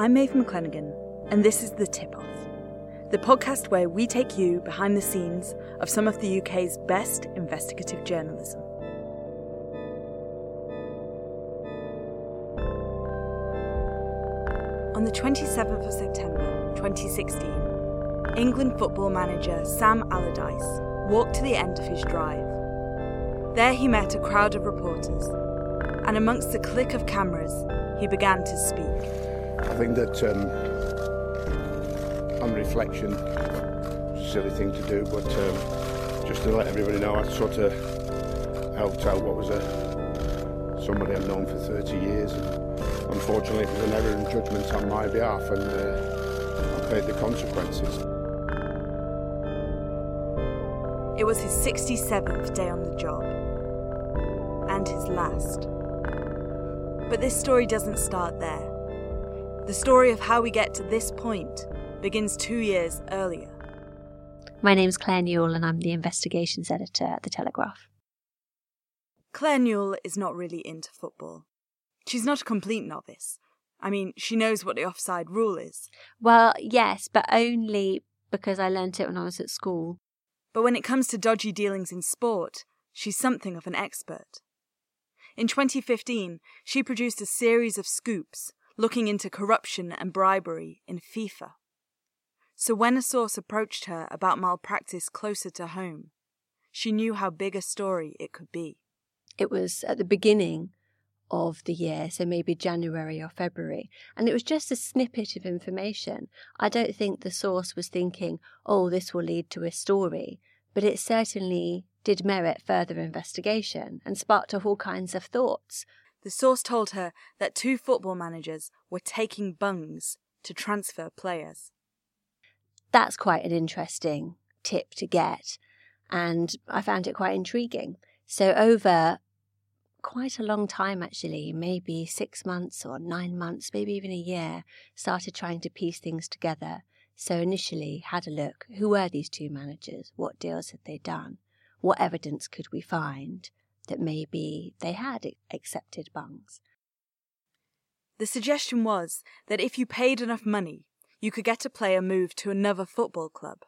I'm Maeve McClenaghan, and this is The Tip Off, the podcast where we take you behind the scenes of some of the UK's best investigative journalism. On the 27th of September 2016, England football manager Sam Allardyce walked to the end of his drive. There he met a crowd of reporters, and amongst the click of cameras, he began to speak. I think that um, on reflection, silly thing to do, but um, just to let everybody know, I sort of helped out what was a somebody I've known for 30 years. Unfortunately, it was an error in judgment on my behalf, and uh, I paid the consequences. It was his 67th day on the job, and his last. But this story doesn't start there. The story of how we get to this point begins two years earlier. My name's Claire Newell, and I'm the investigations editor at The Telegraph. Claire Newell is not really into football. She's not a complete novice. I mean, she knows what the offside rule is. Well, yes, but only because I learnt it when I was at school. But when it comes to dodgy dealings in sport, she's something of an expert. In 2015, she produced a series of scoops looking into corruption and bribery in FIFA. So when a source approached her about malpractice closer to home, she knew how big a story it could be. It was at the beginning of the year, so maybe January or February, and it was just a snippet of information. I don't think the source was thinking, oh, this will lead to a story, but it certainly did merit further investigation and sparked off all kinds of thoughts. The source told her that two football managers were taking bungs to transfer players. That's quite an interesting tip to get, and I found it quite intriguing. So, over quite a long time actually, maybe six months or nine months, maybe even a year, started trying to piece things together. So, initially, had a look who were these two managers? What deals had they done? What evidence could we find that maybe they had accepted bungs? The suggestion was that if you paid enough money, you could get a player moved to another football club,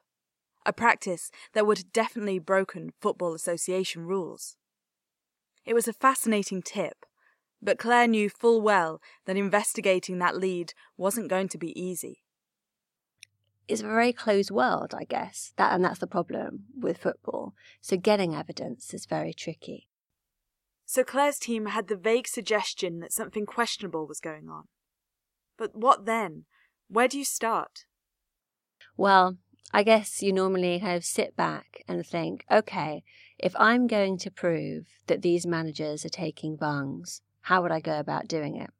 a practice that would have definitely broken Football Association rules. It was a fascinating tip, but Claire knew full well that investigating that lead wasn't going to be easy. It's a very closed world, I guess. That and that's the problem with football. So getting evidence is very tricky. So Claire's team had the vague suggestion that something questionable was going on. But what then? Where do you start? Well, I guess you normally kind of sit back and think, okay, if I'm going to prove that these managers are taking bungs, how would I go about doing it?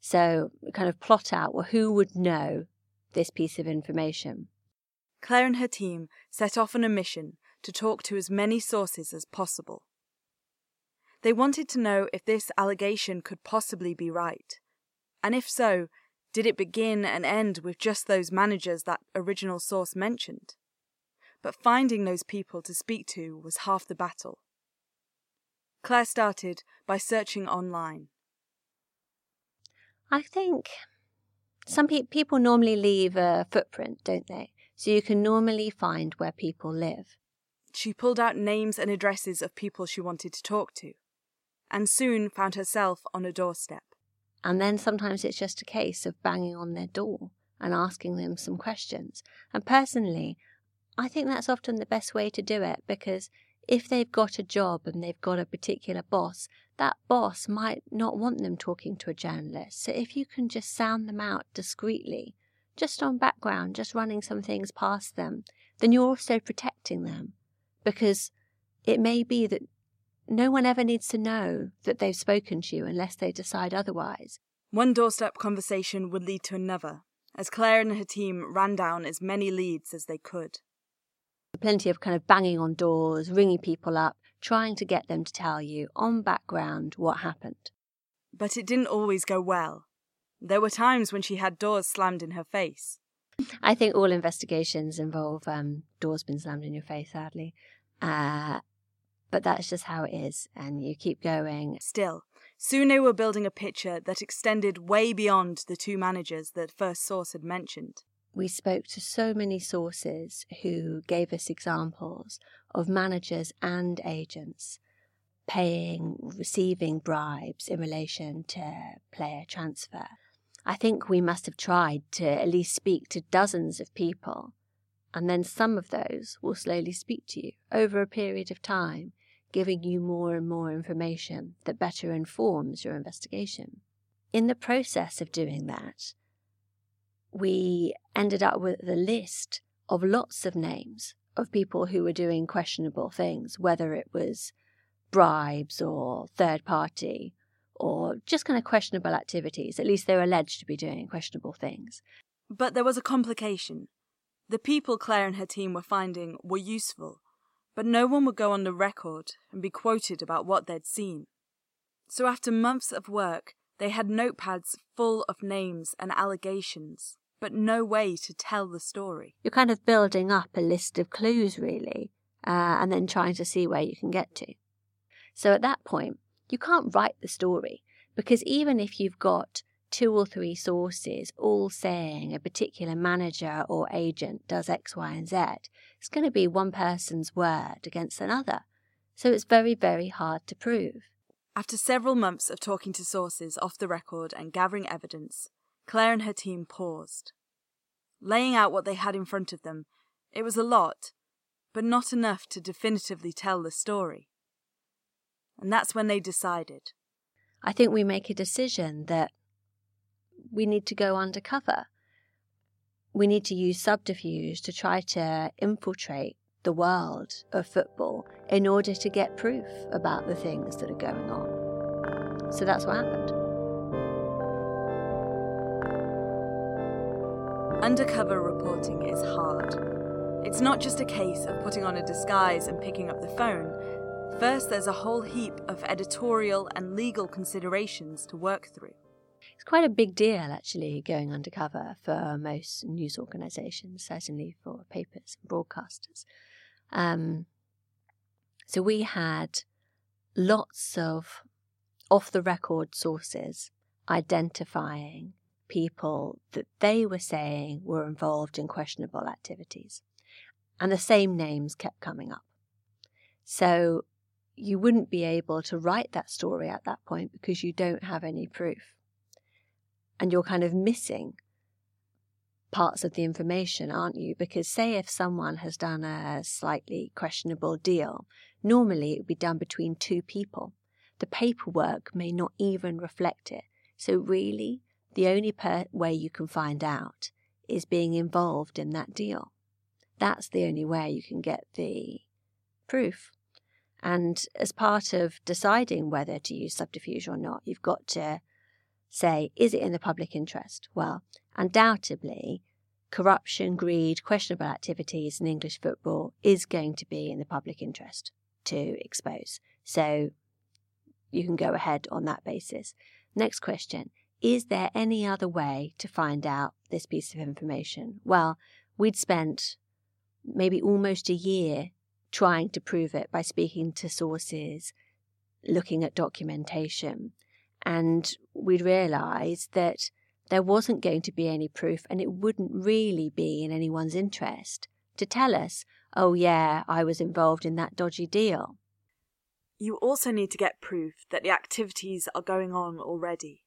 So, kind of plot out well, who would know this piece of information. Claire and her team set off on a mission to talk to as many sources as possible. They wanted to know if this allegation could possibly be right, and if so, Did it begin and end with just those managers that original source mentioned? But finding those people to speak to was half the battle. Claire started by searching online. I think some pe- people normally leave a footprint, don't they? So you can normally find where people live. She pulled out names and addresses of people she wanted to talk to, and soon found herself on a doorstep. And then sometimes it's just a case of banging on their door and asking them some questions. And personally, I think that's often the best way to do it because if they've got a job and they've got a particular boss, that boss might not want them talking to a journalist. So if you can just sound them out discreetly, just on background, just running some things past them, then you're also protecting them because it may be that no one ever needs to know that they've spoken to you unless they decide otherwise. One doorstep conversation would lead to another, as Claire and her team ran down as many leads as they could. Plenty of kind of banging on doors, ringing people up, trying to get them to tell you on background what happened. But it didn't always go well. There were times when she had doors slammed in her face. I think all investigations involve um, doors being slammed in your face, sadly. Uh, but that's just how it is, and you keep going. Still, soon they were building a picture that extended way beyond the two managers that First Source had mentioned. We spoke to so many sources who gave us examples of managers and agents paying, receiving bribes in relation to player transfer. I think we must have tried to at least speak to dozens of people, and then some of those will slowly speak to you over a period of time giving you more and more information that better informs your investigation. In the process of doing that, we ended up with a list of lots of names of people who were doing questionable things, whether it was bribes or third party or just kind of questionable activities. At least they were alleged to be doing questionable things. But there was a complication. The people Claire and her team were finding were useful, but no one would go on the record and be quoted about what they'd seen. So after months of work, they had notepads full of names and allegations, but no way to tell the story. You're kind of building up a list of clues, really, uh, and then trying to see where you can get to. So at that point, you can't write the story because even if you've got two or three sources all saying a particular manager or agent does X, Y, and Z, it's going to be one person's word against another. So it's very, very hard to prove. After several months of talking to sources off the record and gathering evidence, Claire and her team paused. Laying out what they had in front of them, it was a lot, but not enough to definitively tell the story. And that's when they decided. I think we make a decision that we need to go undercover. We need to use subterfuge to try to infiltrate the world of football in order to get proof about the things that are going on. So that's what happened. Undercover reporting is hard. It's not just a case of putting on a disguise and picking up the phone. First, there's a whole heap of editorial and legal considerations to work through. It's quite a big deal, actually, going undercover for most news organisations, certainly for papers and broadcasters. Um, so we had lots of off the record sources identifying people that they were saying were involved in questionable activities. And the same names kept coming up. So you wouldn't be able to write that story at that point because you don't have any proof and you're kind of missing parts of the information, aren't you? Because, say, if someone has done a slightly questionable deal, normally it would be done between two people. The paperwork may not even reflect it. So, really, the only per- way you can find out is being involved in that deal. That's the only way you can get the proof. And as part of deciding whether to use subterfuge or not, you've got to say, is it in the public interest? Well, undoubtedly, corruption, greed, questionable activities in English football is going to be in the public interest to expose. So you can go ahead on that basis. Next question is there any other way to find out this piece of information? Well, we'd spent maybe almost a year trying to prove it by speaking to sources, looking at documentation. And we'd realised that there wasn't going to be any proof and it wouldn't really be in anyone's interest to tell us, oh, yeah, I was involved in that dodgy deal. You also need to get proof that the activities are going on already.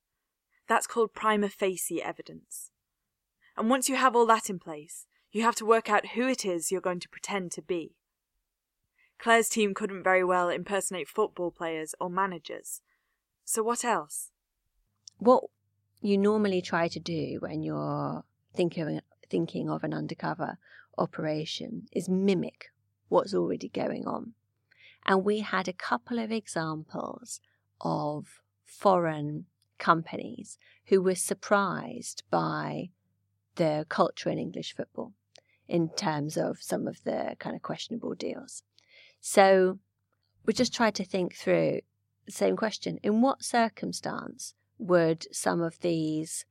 That's called prima facie evidence. And once you have all that in place, you have to work out who it is you're going to pretend to be. Claire's team couldn't very well impersonate football players or managers. So what else? What you normally try to do when you're thinking of, thinking of an undercover operation is mimic what's already going on. And we had a couple of examples of foreign companies who were surprised by the culture in English football in terms of some of the kind of questionable deals. So we just tried to think through same question in what circumstance would some of these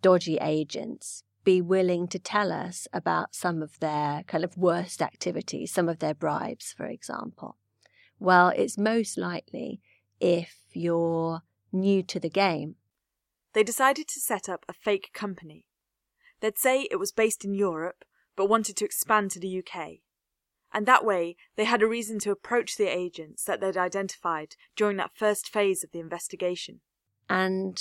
dodgy agents be willing to tell us about some of their kind of worst activities, some of their bribes, for example? Well, it's most likely if you're new to the game. They decided to set up a fake company. They'd say it was based in Europe, but wanted to expand to the UK. And that way, they had a reason to approach the agents that they'd identified during that first phase of the investigation and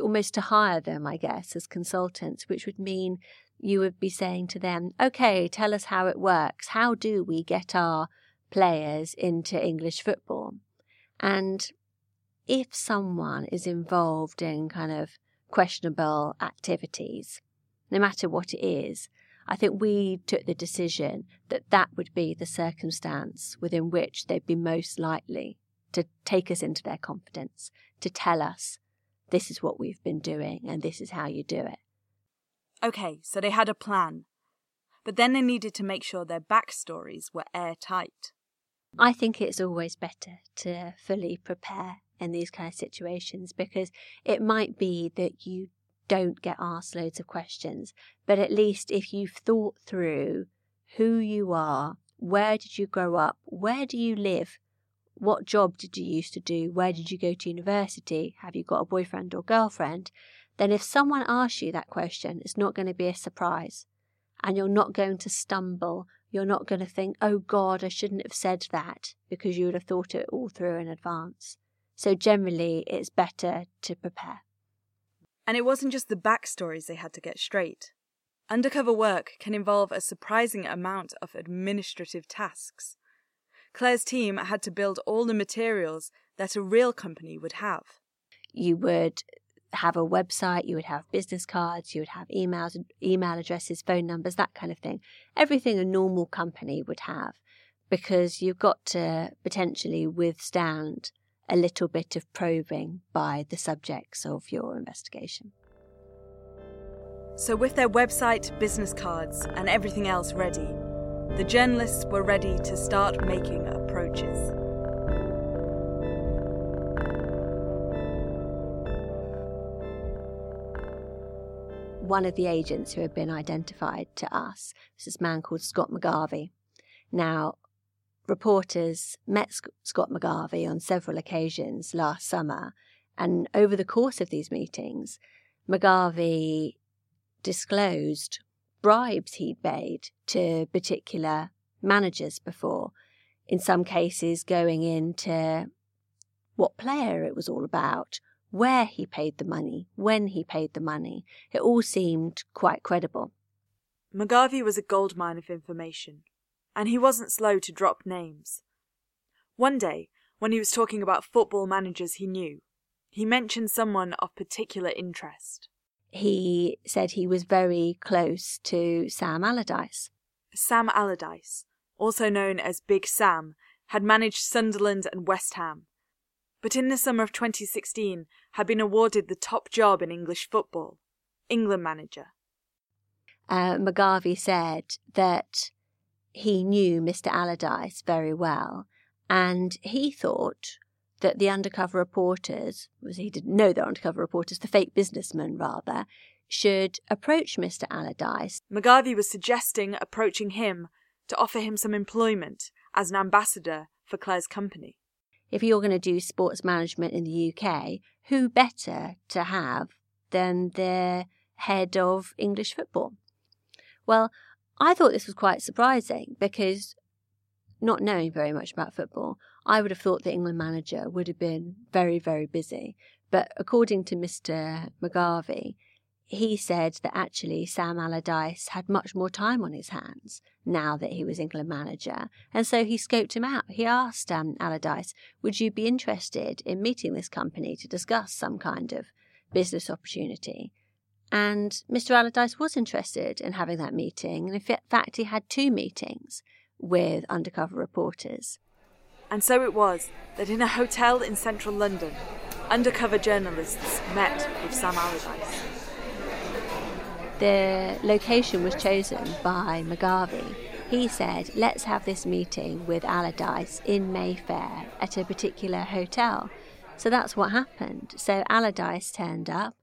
almost to hire them, I guess, as consultants, which would mean you would be saying to them, okay, tell us how it works. How do we get our players into English football? And if someone is involved in kind of questionable activities, no matter what it is, I think we took the decision that that would be the circumstance within which they'd be most likely to take us into their confidence, to tell us this is what we've been doing and this is how you do it. Okay, so they had a plan. But then they needed to make sure their backstories were airtight. I think it's always better to fully prepare in these kind of situations because it might be that you don't get asked loads of questions, but at least if you've thought through who you are, where did you grow up, where do you live, what job did you used to do? Where did you go to university? Have you got a boyfriend or girlfriend? Then, if someone asks you that question, it's not going to be a surprise. And you're not going to stumble. You're not going to think, oh God, I shouldn't have said that, because you would have thought it all through in advance. So, generally, it's better to prepare. And it wasn't just the backstories they had to get straight. Undercover work can involve a surprising amount of administrative tasks. Claire's team had to build all the materials that a real company would have. You would have a website, you would have business cards, you would have emails, email addresses, phone numbers, that kind of thing. Everything a normal company would have, because you've got to potentially withstand a little bit of probing by the subjects of your investigation. So, with their website, business cards, and everything else ready, the journalists were ready to start making approaches. One of the agents who had been identified to us was this man called Scott McGarvey. Now, reporters met Scott McGarvey on several occasions last summer, and over the course of these meetings, McGarvey disclosed bribes he'd paid to particular managers before, in some cases going into what player it was all about, where he paid the money, when he paid the money. It all seemed quite credible. McGarvey was a goldmine of information, and he wasn't slow to drop names. One day, when he was talking about football managers he knew, he mentioned someone of particular interest he said he was very close to Sam Allardyce. Sam Allardyce, also known as Big Sam, had managed Sunderland and West Ham, but in the summer of 2016 had been awarded the top job in English football, England manager. Uh, McGarvey said that he knew Mr. Allardyce very well, and he thought that the undercover reporters, was he didn't know they're undercover reporters, the fake businessmen rather, should approach Mr. Allardyce. McGarvey was suggesting approaching him to offer him some employment as an ambassador for Claire's company. If you're going to do sports management in the UK, who better to have than the head of English football? Well, I thought this was quite surprising because not knowing very much about football, I would have thought the England manager would have been very, very busy. But according to Mr. McGarvey, he said that actually Sam Allardyce had much more time on his hands now that he was England manager. And so he scoped him out. He asked um, Allardyce, Would you be interested in meeting this company to discuss some kind of business opportunity? And Mr. Allardyce was interested in having that meeting. And in fact, he had two meetings with undercover reporters. And so it was that in a hotel in central London, undercover journalists met with Sam Allardyce. The location was chosen by McGarvey. He said, let's have this meeting with Allardyce in Mayfair at a particular hotel. So that's what happened. So Allardyce turned up,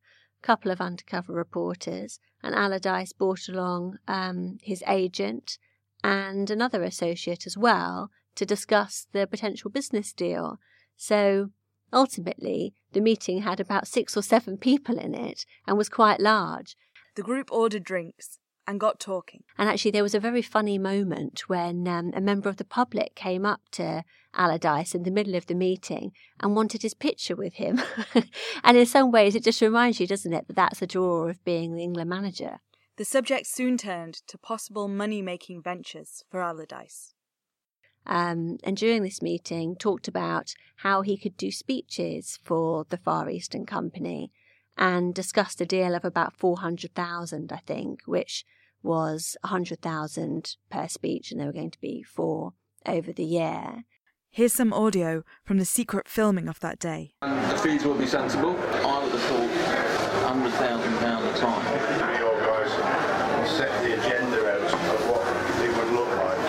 couple of undercover reporters, and Allardyce brought along um, his agent and another associate as well to discuss the potential business deal. So ultimately, the meeting had about six or seven people in it and was quite large. The group ordered drinks and got talking. And actually, there was a very funny moment when um, a member of the public came up to Allardyce in the middle of the meeting and wanted his picture with him. and in some ways, it just reminds you, doesn't it, that that's a draw of being the England manager. The subject soon turned to possible money making ventures for Allardyce. Um, and during this meeting, talked about how he could do speeches for the Far Eastern Company and discussed a deal of about 400,000, I think, which was 100,000 per speech, and there were going to be four over the year. Here's some audio from the secret filming of that day. And The fees will be sensible. I would have thought £100,000 a time set the agenda out of what it would look like.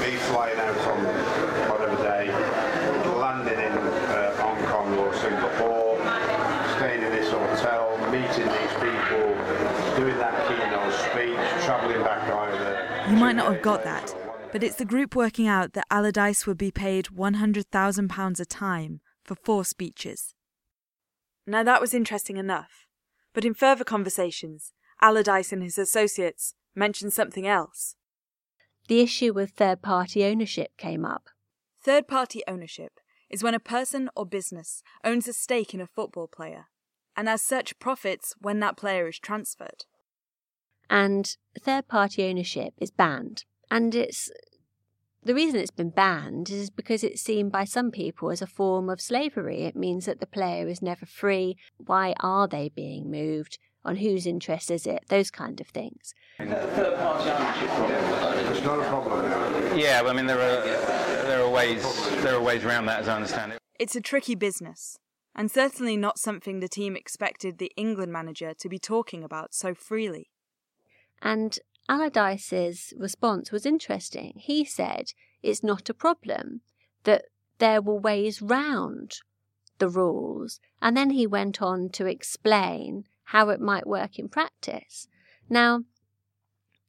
Me flying out on whatever day, landing in uh, Hong Kong or Singapore, staying in this hotel, meeting these people, doing that keynote speech, travelling back either. You might not have got that, but it's the group working out that Allardyce would be paid £100,000 a time for four speeches. Now that was interesting enough, but in further conversations, Allardyce and his associates mentioned something else. The issue with third party ownership came up. Third party ownership is when a person or business owns a stake in a football player, and as such profits when that player is transferred. And third party ownership is banned. And it's the reason it's been banned is because it's seen by some people as a form of slavery. It means that the player is never free. Why are they being moved? on whose interest is it, those kind of things. Third party ownership problem. It's not a problem. Yeah, I mean there are there are ways there are ways around that as I understand it. It's a tricky business, and certainly not something the team expected the England manager to be talking about so freely. And Allardyce's response was interesting. He said it's not a problem, that there were ways round the rules. And then he went on to explain how it might work in practice. Now,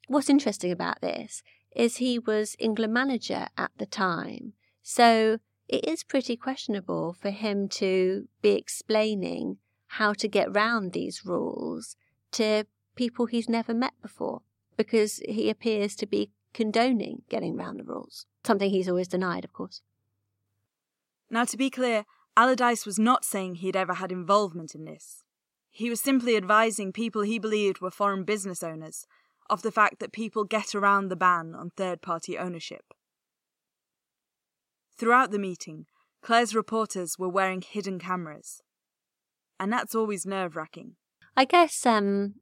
what's interesting about this is he was England manager at the time, so it is pretty questionable for him to be explaining how to get round these rules to people he's never met before, because he appears to be condoning getting round the rules, something he's always denied, of course. Now, to be clear, Allardyce was not saying he'd ever had involvement in this. He was simply advising people he believed were foreign business owners of the fact that people get around the ban on third party ownership. Throughout the meeting, Claire's reporters were wearing hidden cameras. And that's always nerve wracking. I guess um,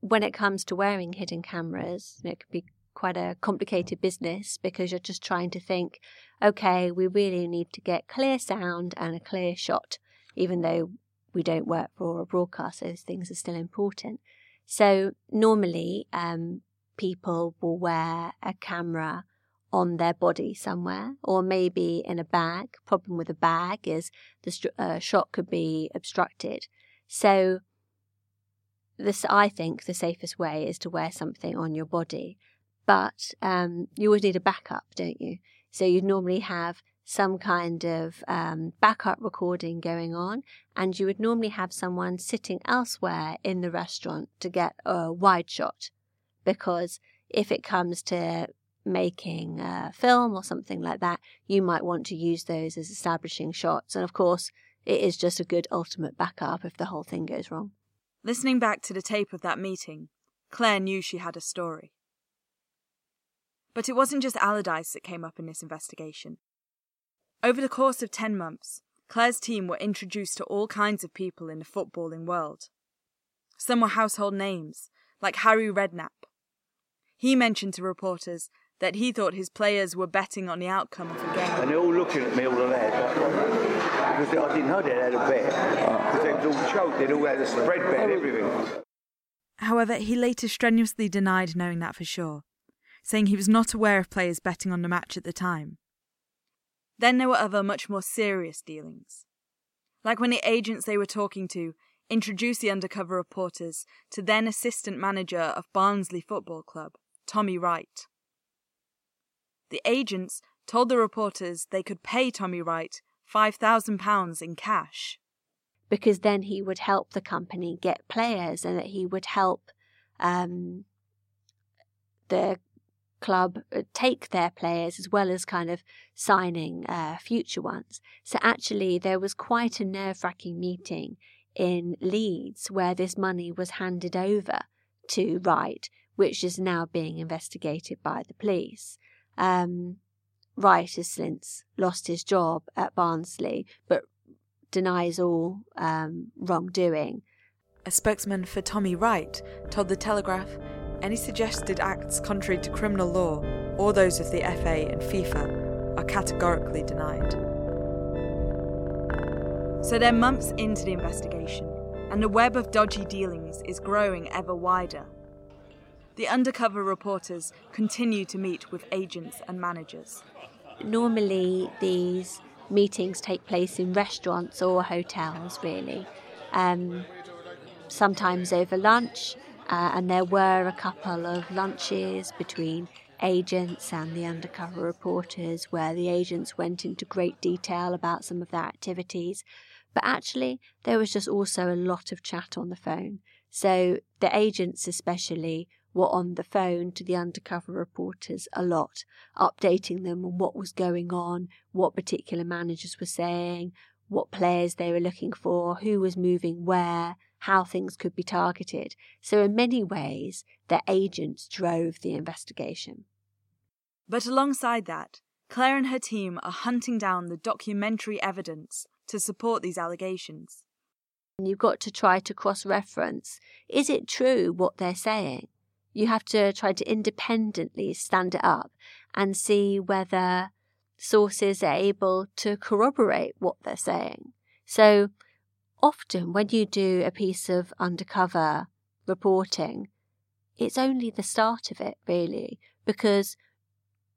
when it comes to wearing hidden cameras, it can be quite a complicated business because you're just trying to think, okay, we really need to get clear sound and a clear shot, even though we don't work for a broadcast, those things are still important. So normally, um, people will wear a camera on their body somewhere, or maybe in a bag. Problem with a bag is the uh, shot could be obstructed. So, this I think the safest way is to wear something on your body, but um, you always need a backup, don't you? So you'd normally have some kind of um, backup recording going on, and you would normally have someone sitting elsewhere in the restaurant to get a wide shot. Because if it comes to making a film or something like that, you might want to use those as establishing shots. And of course, it is just a good ultimate backup if the whole thing goes wrong. Listening back to the tape of that meeting, Claire knew she had a story. But it wasn't just Allardyce that came up in this investigation. Over the course of 10 months, Claire's team were introduced to all kinds of people in the footballing world. Some were household names, like Harry Redknapp. He mentioned to reporters that he thought his players were betting on the outcome of the game. And they're all looking at me, all the lads, because I didn't know they had a bet. Because they was all choked, they'd all had a spread bet and everything. However, he later strenuously denied knowing that for sure, saying he was not aware of players betting on the match at the time. Then there were other much more serious dealings. Like when the agents they were talking to introduced the undercover reporters to then assistant manager of Barnsley Football Club, Tommy Wright. The agents told the reporters they could pay Tommy Wright £5,000 in cash. Because then he would help the company get players and that he would help um, the club uh, take their players as well as kind of signing uh, future ones. So actually, there was quite a nerve wracking meeting in Leeds where this money was handed over to Wright, which is now being investigated by the police. Um, Wright has since lost his job at Barnsley, but denies all um, wrongdoing. A spokesman for Tommy Wright told The Telegraph any suggested acts contrary to criminal law or those of the FA and FIFA are categorically denied. So they're months into the investigation, and the web of dodgy dealings is growing ever wider. The undercover reporters continue to meet with agents and managers. Normally, these meetings take place in restaurants or hotels, really. Um, sometimes over lunch, uh, and there were a couple of lunches between agents and the undercover reporters where the agents went into great detail about some of their activities. But actually, there was just also a lot of chat on the phone. So the agents, especially, were on the phone to the undercover reporters a lot, updating them on what was going on, what particular managers were saying, what players they were looking for, who was moving where, how things could be targeted. So, in many ways, their agents drove the investigation. But alongside that, Claire and her team are hunting down the documentary evidence to support these allegations. You've got to try to cross reference. Is it true what they're saying? You have to try to independently stand it up and see whether sources are able to corroborate what they're saying. So, often when you do a piece of undercover reporting, it's only the start of it, really, because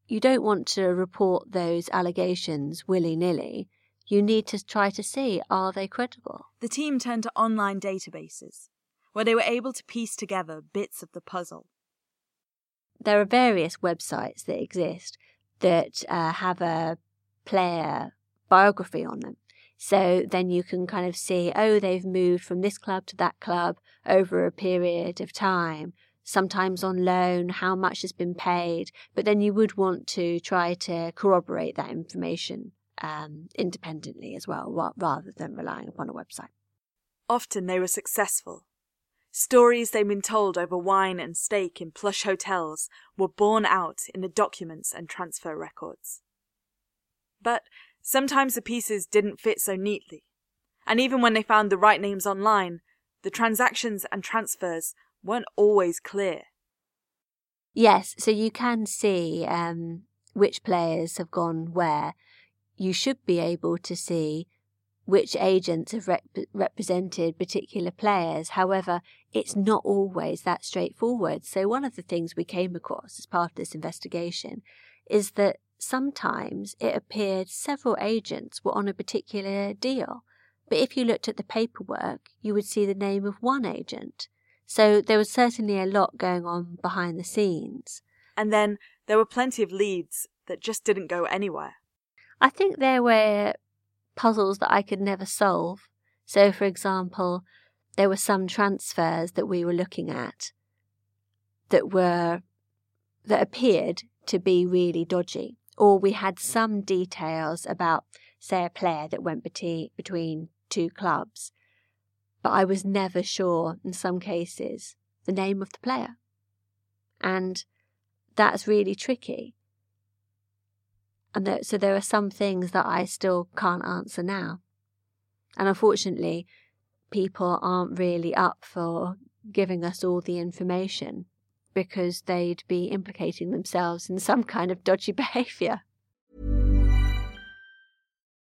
you don't want to report those allegations willy nilly. You need to try to see are they credible? The team turned to online databases, where they were able to piece together bits of the puzzle. There are various websites that exist that uh, have a player biography on them. So then you can kind of see, oh, they've moved from this club to that club over a period of time, sometimes on loan, how much has been paid. But then you would want to try to corroborate that information um, independently as well, rather than relying upon a website. Often they were successful. Stories they'd been told over wine and steak in plush hotels were borne out in the documents and transfer records. But Sometimes the pieces didn't fit so neatly, and even when they found the right names online, the transactions and transfers weren't always clear. Yes, so you can see um, which players have gone where. You should be able to see which agents have rep- represented particular players. However, it's not always that straightforward. So, one of the things we came across as part of this investigation is that sometimes it appeared several agents were on a particular deal. But if you looked at the paperwork, you would see the name of one agent. So there was certainly a lot going on behind the scenes. And then there were plenty of leads that just didn't go anywhere. I think there were puzzles that I could never solve. So, for example, there were some transfers that we were looking at that were that appeared to be really dodgy, or we had some details about, say, a player that went between two clubs, but I was never sure in some cases the name of the player. And that's really tricky. And there, so there are some things that I still can't answer now. And unfortunately, people aren't really up for giving us all the information because they'd be implicating themselves in some kind of dodgy behavior.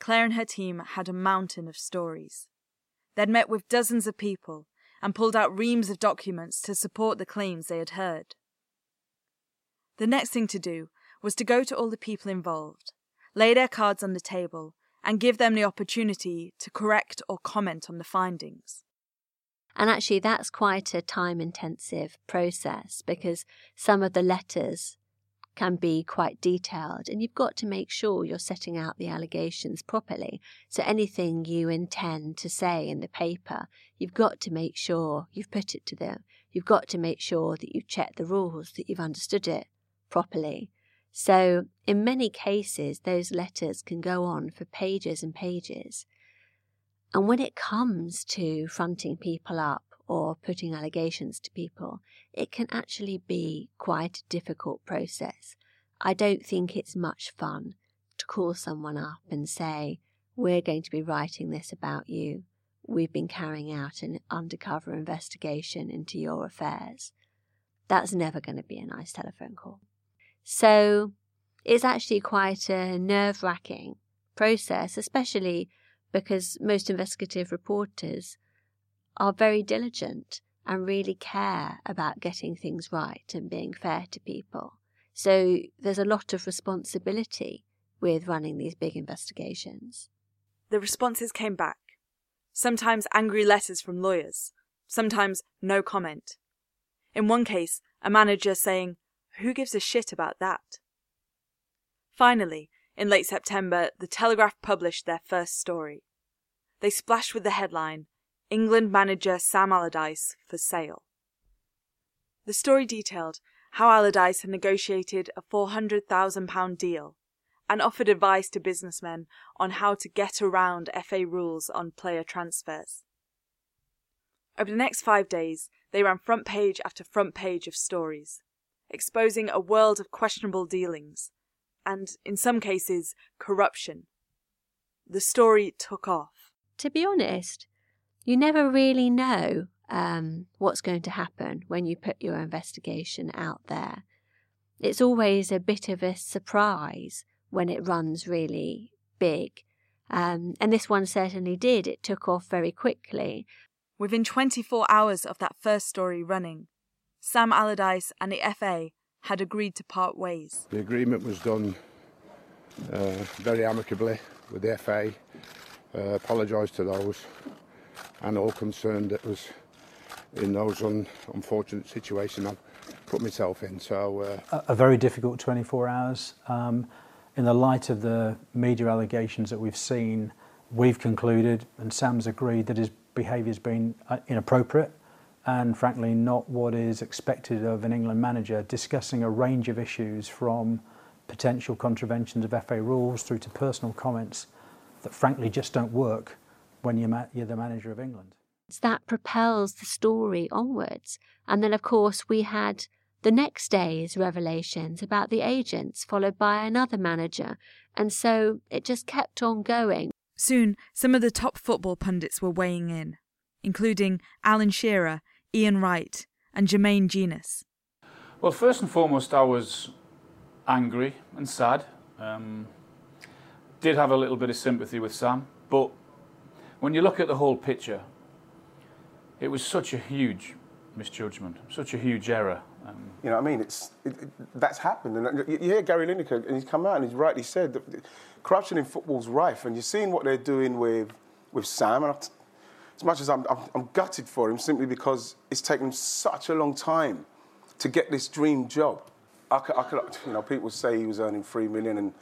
Claire and her team had a mountain of stories. They'd met with dozens of people and pulled out reams of documents to support the claims they had heard. The next thing to do was to go to all the people involved, lay their cards on the table, and give them the opportunity to correct or comment on the findings. And actually, that's quite a time intensive process because some of the letters can be quite detailed, and you've got to make sure you're setting out the allegations properly. So, anything you intend to say in the paper, you've got to make sure you've put it to them. You've got to make sure that you've checked the rules, that you've understood it properly. So, in many cases, those letters can go on for pages and pages. And when it comes to fronting people up or putting allegations to people, it can actually be quite a difficult process. I don't think it's much fun to call someone up and say, We're going to be writing this about you. We've been carrying out an undercover investigation into your affairs. That's never going to be a nice telephone call. So it's actually quite a nerve wracking process, especially because most investigative reporters are very diligent and really care about getting things right and being fair to people. So there's a lot of responsibility with running these big investigations. The responses came back. Sometimes angry letters from lawyers, sometimes no comment. In one case, a manager saying, Who gives a shit about that? Finally, in late September, the Telegraph published their first story. They splashed with the headline, England manager Sam Allardyce for sale. The story detailed how Allardyce had negotiated a £400,000 deal and offered advice to businessmen on how to get around FA rules on player transfers. Over the next five days, they ran front page after front page of stories, exposing a world of questionable dealings and, in some cases, corruption. The story took off. To be honest, you never really know um, what's going to happen when you put your investigation out there. It's always a bit of a surprise when it runs really big. Um, and this one certainly did. It took off very quickly. Within 24 hours of that first story running, Sam Allardyce and the FA had agreed to part ways. The agreement was done uh, very amicably with the FA. Uh, apologised to those and all concerned that was in those un- unfortunate situations I've put myself in. So uh... a, a, very difficult 24 hours. Um, in the light of the media allegations that we've seen, we've concluded, and Sam's agreed, that his behaviour has been uh, inappropriate and frankly not what is expected of an England manager, discussing a range of issues from potential contraventions of FA rules through to personal comments that frankly just don't work when you're, ma- you're the manager of England. That propels the story onwards. And then, of course, we had the next day's revelations about the agents, followed by another manager. And so it just kept on going. Soon, some of the top football pundits were weighing in, including Alan Shearer, Ian Wright, and Jermaine Jenas. Well, first and foremost, I was angry and sad. Um, did have a little bit of sympathy with Sam, but when you look at the whole picture, it was such a huge misjudgment, such a huge error. Um, you know what I mean? It's it, it, that's happened, and you hear Gary Lineker, and he's come out and he's rightly said that corruption in football's rife, and you're seeing what they're doing with with Sam. And as much as I'm, I'm, I'm gutted for him, simply because it's taken such a long time to get this dream job. I could, I could, you know, people say he was earning three million, and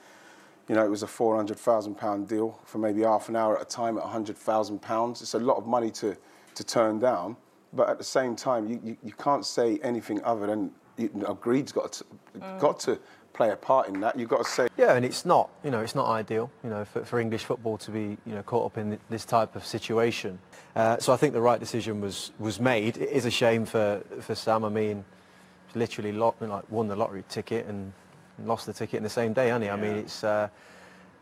you know, it was a four hundred thousand pound deal for maybe half an hour at a time at hundred thousand pounds. It's a lot of money to to turn down, but at the same time, you, you, you can't say anything other than you know, greed's got to, mm. got to play a part in that. You've got to say. Yeah, and it's not, you know, it's not ideal, you know, for, for English football to be, you know, caught up in this type of situation. Uh, so I think the right decision was was made. It is a shame for for Sam. I mean, literally like won the lottery ticket and lost the ticket in the same day, hasn't? Yeah. I mean, it's, uh,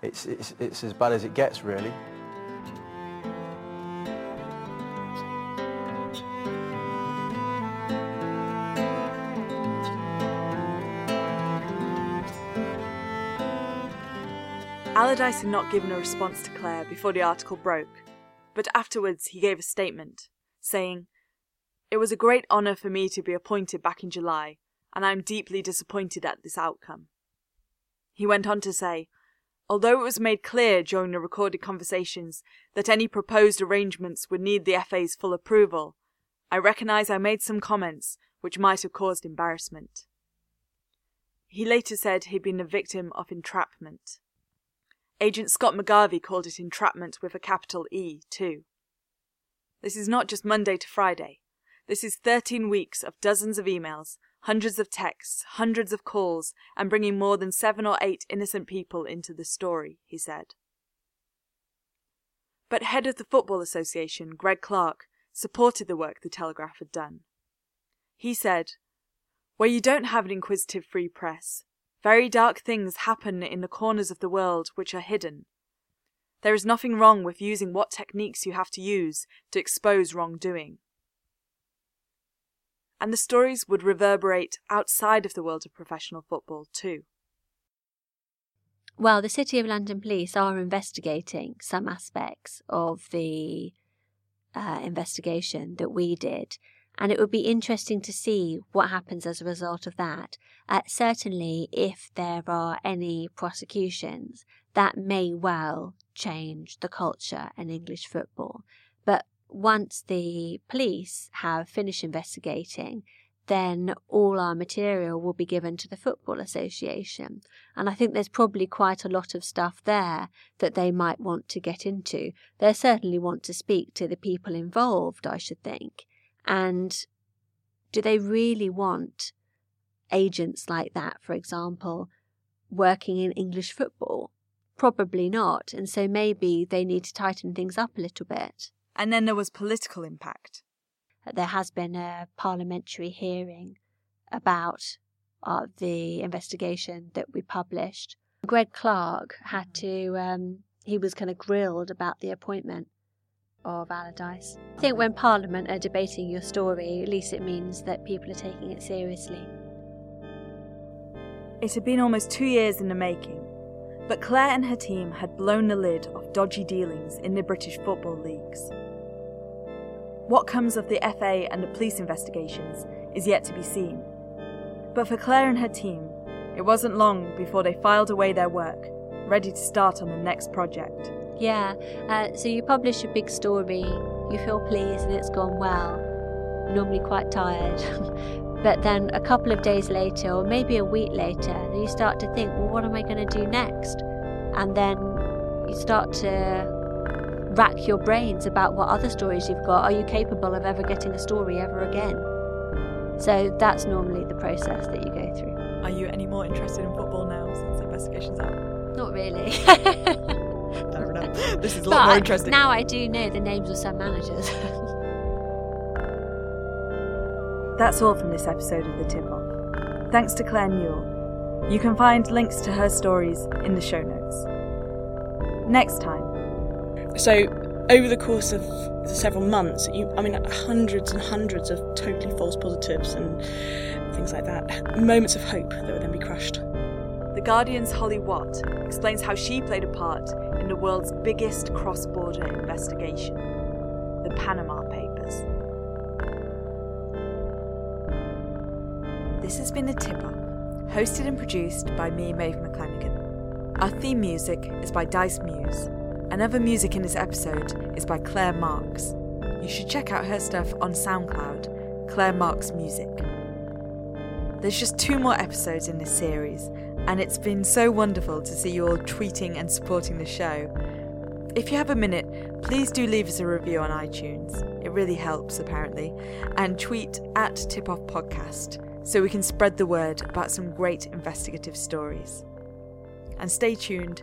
it's it's it's as bad as it gets, really. Allardyce had not given a response to Claire before the article broke, but afterwards he gave a statement, saying, It was a great honour for me to be appointed back in July, and I am deeply disappointed at this outcome. He went on to say, Although it was made clear during the recorded conversations that any proposed arrangements would need the FA's full approval, I recognise I made some comments which might have caused embarrassment. He later said he'd been the victim of entrapment. Agent Scott McGarvey called it entrapment with a capital E, too. This is not just Monday to Friday. This is 13 weeks of dozens of emails, hundreds of texts, hundreds of calls, and bringing more than seven or eight innocent people into the story, he said. But head of the Football Association, Greg Clarke, supported the work the Telegraph had done. He said, Where you don't have an inquisitive free press, very dark things happen in the corners of the world which are hidden. There is nothing wrong with using what techniques you have to use to expose wrongdoing. And the stories would reverberate outside of the world of professional football too. Well, the City of London Police are investigating some aspects of the uh, investigation that we did and it would be interesting to see what happens as a result of that. Uh, certainly, if there are any prosecutions, that may well change the culture in English football. Once the police have finished investigating, then all our material will be given to the Football Association. And I think there's probably quite a lot of stuff there that they might want to get into. They certainly want to speak to the people involved, I should think. And do they really want agents like that, for example, working in English football? Probably not. And so maybe they need to tighten things up a little bit. And then there was political impact. There has been a parliamentary hearing about uh, the investigation that we published. Greg Clarke had to, um, he was kind of grilled about the appointment of Allardyce. I think when Parliament are debating your story, at least it means that people are taking it seriously. It had been almost two years in the making, but Claire and her team had blown the lid off dodgy dealings in the British football leagues. What comes of the FA and the police investigations is yet to be seen. But for Claire and her team, it wasn't long before they filed away their work, ready to start on the next project. Yeah, uh, so you publish a big story, you feel pleased that it's gone well, normally quite tired. but then a couple of days later, or maybe a week later, you start to think, well, what am I going to do next? And then you start to rack your brains about what other stories you've got. Are you capable of ever getting a story ever again? So that's normally the process that you go through. Are you any more interested in football now since the investigation's out? Not really. Fair enough. This is a lot but more interesting. now I do know the names of some managers. That's all from this episode of The Tip Off. Thanks to Claire Newell. You can find links to her stories in the show notes. Next time, So, over the course of several months, you, I mean, hundreds and hundreds of totally false positives and things like that. Moments of hope that would then be crushed. The Guardian's Holly Watt explains how she played a part in the world's biggest cross border investigation the Panama Papers. This has been The Tip Off, hosted and produced by me, Maeve McClenaghan. Our theme music is by Dice Muse, and other music in this episode is by Claire Marks. You should check out her stuff on SoundCloud, Claire Marks Music. There's just two more episodes in this series, and it's been so wonderful to see you all tweeting and supporting the show. If you have a minute, please do leave us a review on iTunes. It really helps, apparently. And tweet at Tip Off Podcast so we can spread the word about some great investigative stories. And stay tuned